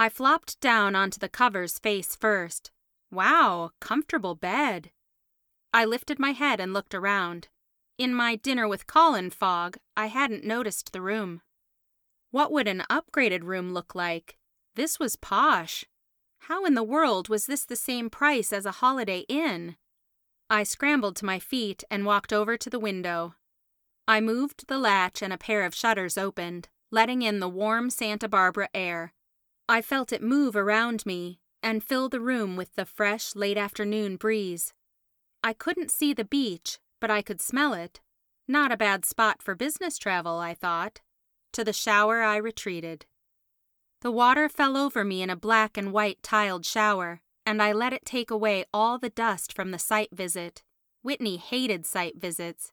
I flopped down onto the covers face first. Wow, comfortable bed. I lifted my head and looked around. In my dinner with Colin fog, I hadn't noticed the room. What would an upgraded room look like? This was posh. How in the world was this the same price as a Holiday Inn? I scrambled to my feet and walked over to the window. I moved the latch and a pair of shutters opened, letting in the warm Santa Barbara air. I felt it move around me and fill the room with the fresh late afternoon breeze. I couldn't see the beach, but I could smell it. Not a bad spot for business travel, I thought. To the shower I retreated. The water fell over me in a black and white tiled shower, and I let it take away all the dust from the site visit. Whitney hated site visits.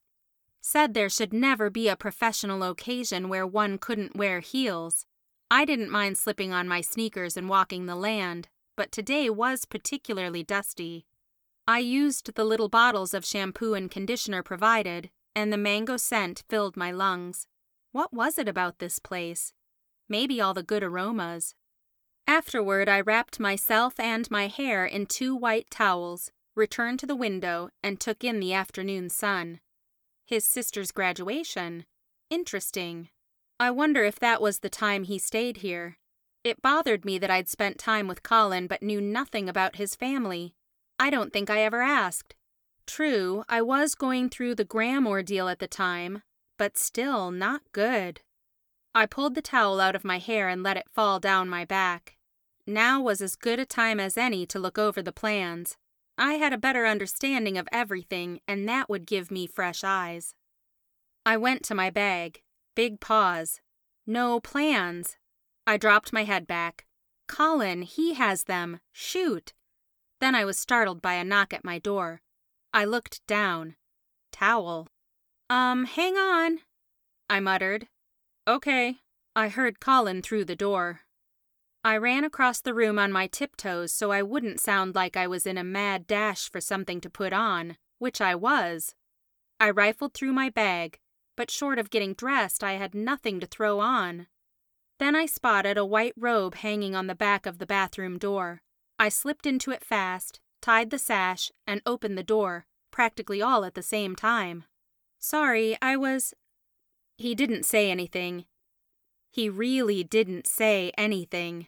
Said there should never be a professional occasion where one couldn't wear heels. I didn't mind slipping on my sneakers and walking the land, but today was particularly dusty. I used the little bottles of shampoo and conditioner provided, and the mango scent filled my lungs. What was it about this place? Maybe all the good aromas. Afterward, I wrapped myself and my hair in two white towels, returned to the window, and took in the afternoon sun. His sister's graduation. Interesting. I wonder if that was the time he stayed here. It bothered me that I'd spent time with Colin but knew nothing about his family. I don't think I ever asked. True, I was going through the Graham ordeal at the time, but still not good. I pulled the towel out of my hair and let it fall down my back. Now was as good a time as any to look over the plans. I had a better understanding of everything, and that would give me fresh eyes. I went to my bag. Big pause. No plans. I dropped my head back. Colin, he has them. Shoot. Then I was startled by a knock at my door. I looked down. Towel. Um, hang on, I muttered. Okay. I heard Colin through the door. I ran across the room on my tiptoes so I wouldn't sound like I was in a mad dash for something to put on, which I was. I rifled through my bag, but short of getting dressed, I had nothing to throw on. Then I spotted a white robe hanging on the back of the bathroom door. I slipped into it fast, tied the sash, and opened the door, practically all at the same time. Sorry, I was. He didn't say anything. He really didn't say anything.